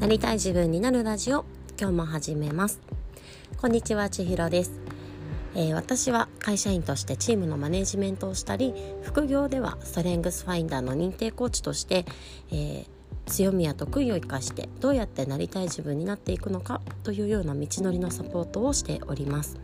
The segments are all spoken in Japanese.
なりたい自分になるラジオ今日も始めます。こんにちは千尋です、えー、私は会社員としてチームのマネジメントをしたり副業ではストレングスファインダーの認定コーチとして、えー、強みや得意を生かしてどうやってなりたい自分になっていくのかというような道のりのサポートをしております。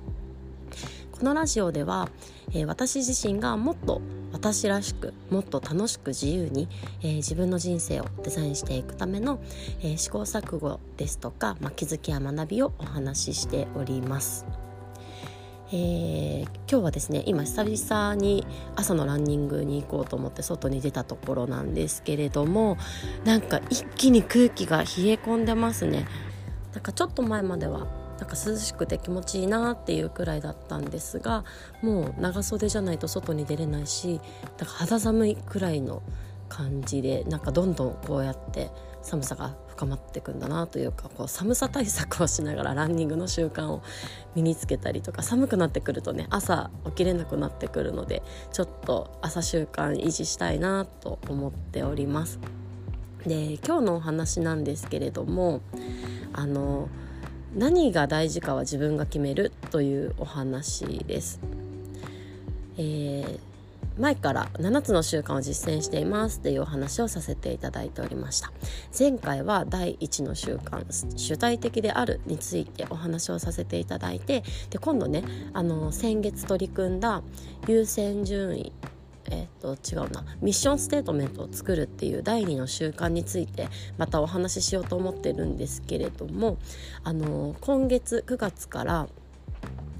このラジオでは、えー、私自身がもっと私らしくもっと楽しく自由に、えー、自分の人生をデザインしていくための、えー、試行錯誤ですとか、まあ、気づきや学びをお話ししております。えー、今日はですね今久々に朝のランニングに行こうと思って外に出たところなんですけれどもなんか一気に空気が冷え込んでますねなんかちょっと前まではなんか涼しくて気持ちいいなっていうくらいだったんですがもう長袖じゃないと外に出れないしなんか肌寒いくらいの感じでなんかどんどんこうやって寒さが深まっていくんだなというかこう寒さ対策をしながらランニングの習慣を身につけたりとか寒くなってくるとね朝起きれなくなってくるのでちょっと朝習慣維持したいなと思っております。で今日のお話なんですけれどもあの何が大事かは自分が決めるというお話です。えー、前から7つの習慣を実践していますっていうお話をさせていただいておりました前回は第1の習慣主体的であるについてお話をさせていただいてで今度ねあの先月取り組んだ優先順位えー、と違うな。ミッションステートメントを作るっていう第2の習慣についてまたお話ししようと思ってるんですけれどもあの今月9月から、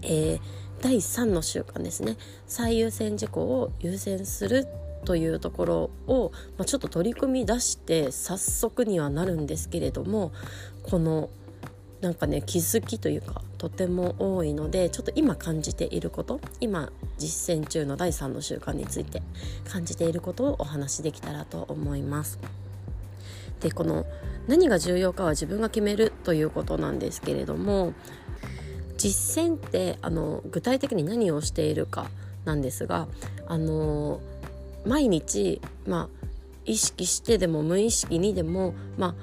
えー、第3の習慣ですね。最優先事項を優先するというところを、まあ、ちょっと取り組み出して早速にはなるんですけれどもこの「なんかね気づきというかとても多いのでちょっと今感じていること今実践中の第3の習慣について感じていることをお話しできたらと思います。でこの何が重要かは自分が決めるということなんですけれども実践ってあの具体的に何をしているかなんですがあの毎日、まあ、意識してでも無意識にでも、まあ、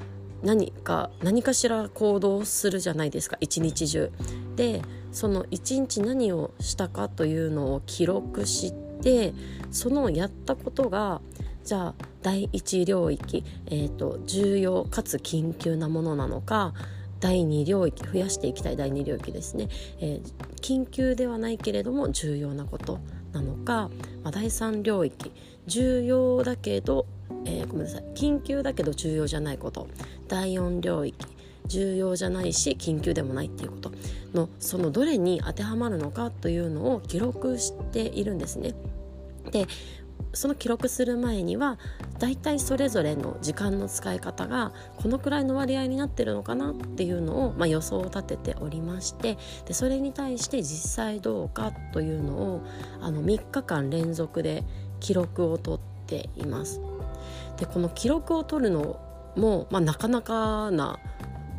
何か何かしら行動するじゃないですか一日中。でその一日何をしたかというのを記録してそのやったことがじゃあ第一領域、えーと、重要かつ緊急なものなのか第2領域増やしていきたい第2領域ですね、えー、緊急ではないけれども重要なことなのか、まあ、第3領域重要だけどえー、ごめんなさい緊急だけど重要じゃないこと第4領域重要じゃないし緊急でもないっていうことのそのどれに当てはまるのかというのを記録しているんですね。でその記録する前にはだいたいそれぞれの時間の使い方がこのくらいの割合になってるのかなっていうのを、まあ、予想を立てておりましてでそれに対して実際どうかというのをあの3日間連続で記録をとっています。でこの記録を取るのも、まあ、なかなかな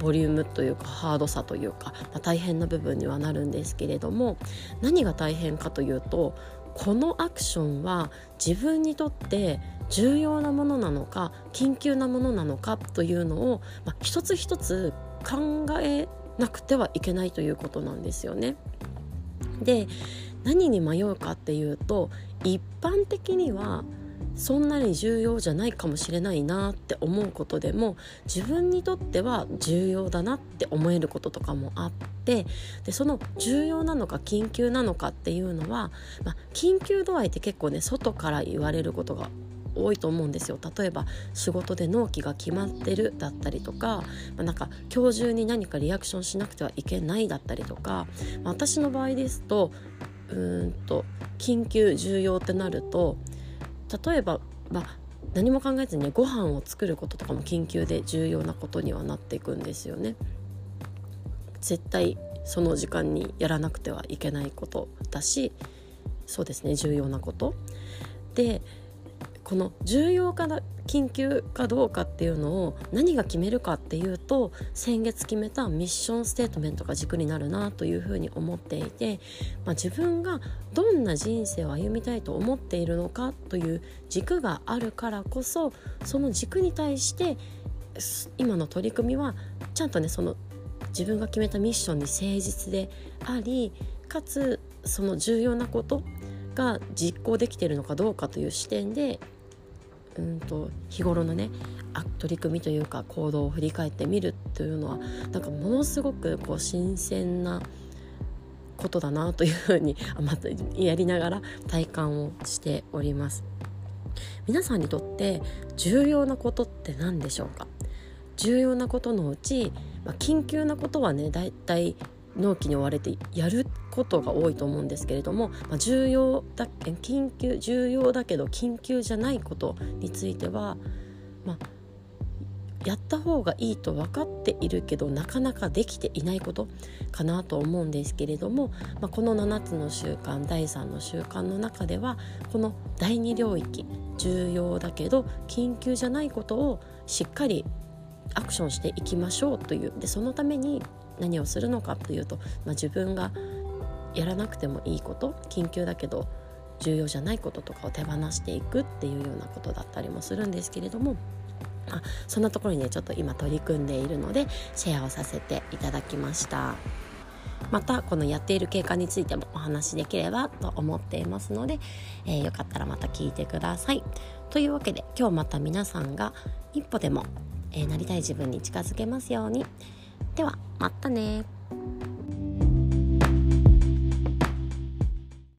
ボリュームというかハードさというか、まあ、大変な部分にはなるんですけれども何が大変かというとこのアクションは自分にとって重要なものなのか緊急なものなのかというのを、まあ、一つ一つ考えなくてはいけないということなんですよね。で何に迷うかっていうと一般的にはそんなに重要じゃないかもしれないなって思うことでも自分にとっては重要だなって思えることとかもあってでその重要なのか緊急なのかっていうのは、まあ、緊急度合いって結構ね外から言われることが多いと思うんですよ。例えば仕事で納期が決まってるだったりとか、まあ、なんか今日中に何かリアクションしなくてはいけないだったりとか、まあ、私の場合ですとうんと緊急重要ってなると例えば、まあ、何も考えずに、ね、ご飯を作ることとかも緊急で重要なことにはなっていくんですよね。絶対その時間にやらなくてはいけないことだしそうですね重要なこと。でこの重要か緊急かどうかっていうのを何が決めるかっていうと先月決めたミッションステートメントが軸になるなというふうに思っていて、まあ、自分がどんな人生を歩みたいと思っているのかという軸があるからこそその軸に対して今の取り組みはちゃんとねその自分が決めたミッションに誠実でありかつその重要なことが実行できているのかどうかという視点でうんと日頃のね取り組みというか行動を振り返ってみるというのはなんかものすごくこう新鮮なことだなというふうに またやりながら体感をしております。皆さんにとって重要なことって何でしょうか？重要なことのうち、まあ、緊急なことはねだいたい納期に追われてやることが多いと思うんですけれども、まあ、重要だ緊急重要だけど緊急じゃないことについては、まあ、やった方がいいと分かっているけどなかなかできていないことかなと思うんですけれども、まあ、この7つの習慣第3の習慣の中ではこの第2領域重要だけど緊急じゃないことをしっかりアクションしていきましょうという。でそのために何をするのかというと、まあ、自分がやらなくてもいいこと緊急だけど重要じゃないこととかを手放していくっていうようなことだったりもするんですけれどもあそんなところにねちょっと今取り組んでいるのでシェアをさせていただきました。またこのやっている経過についてもお話しできればと思っていますので、えー、よかったらまた聞いてください。というわけで今日また皆さんが一歩でも、えー、なりたい自分に近づけますように。ではまたね。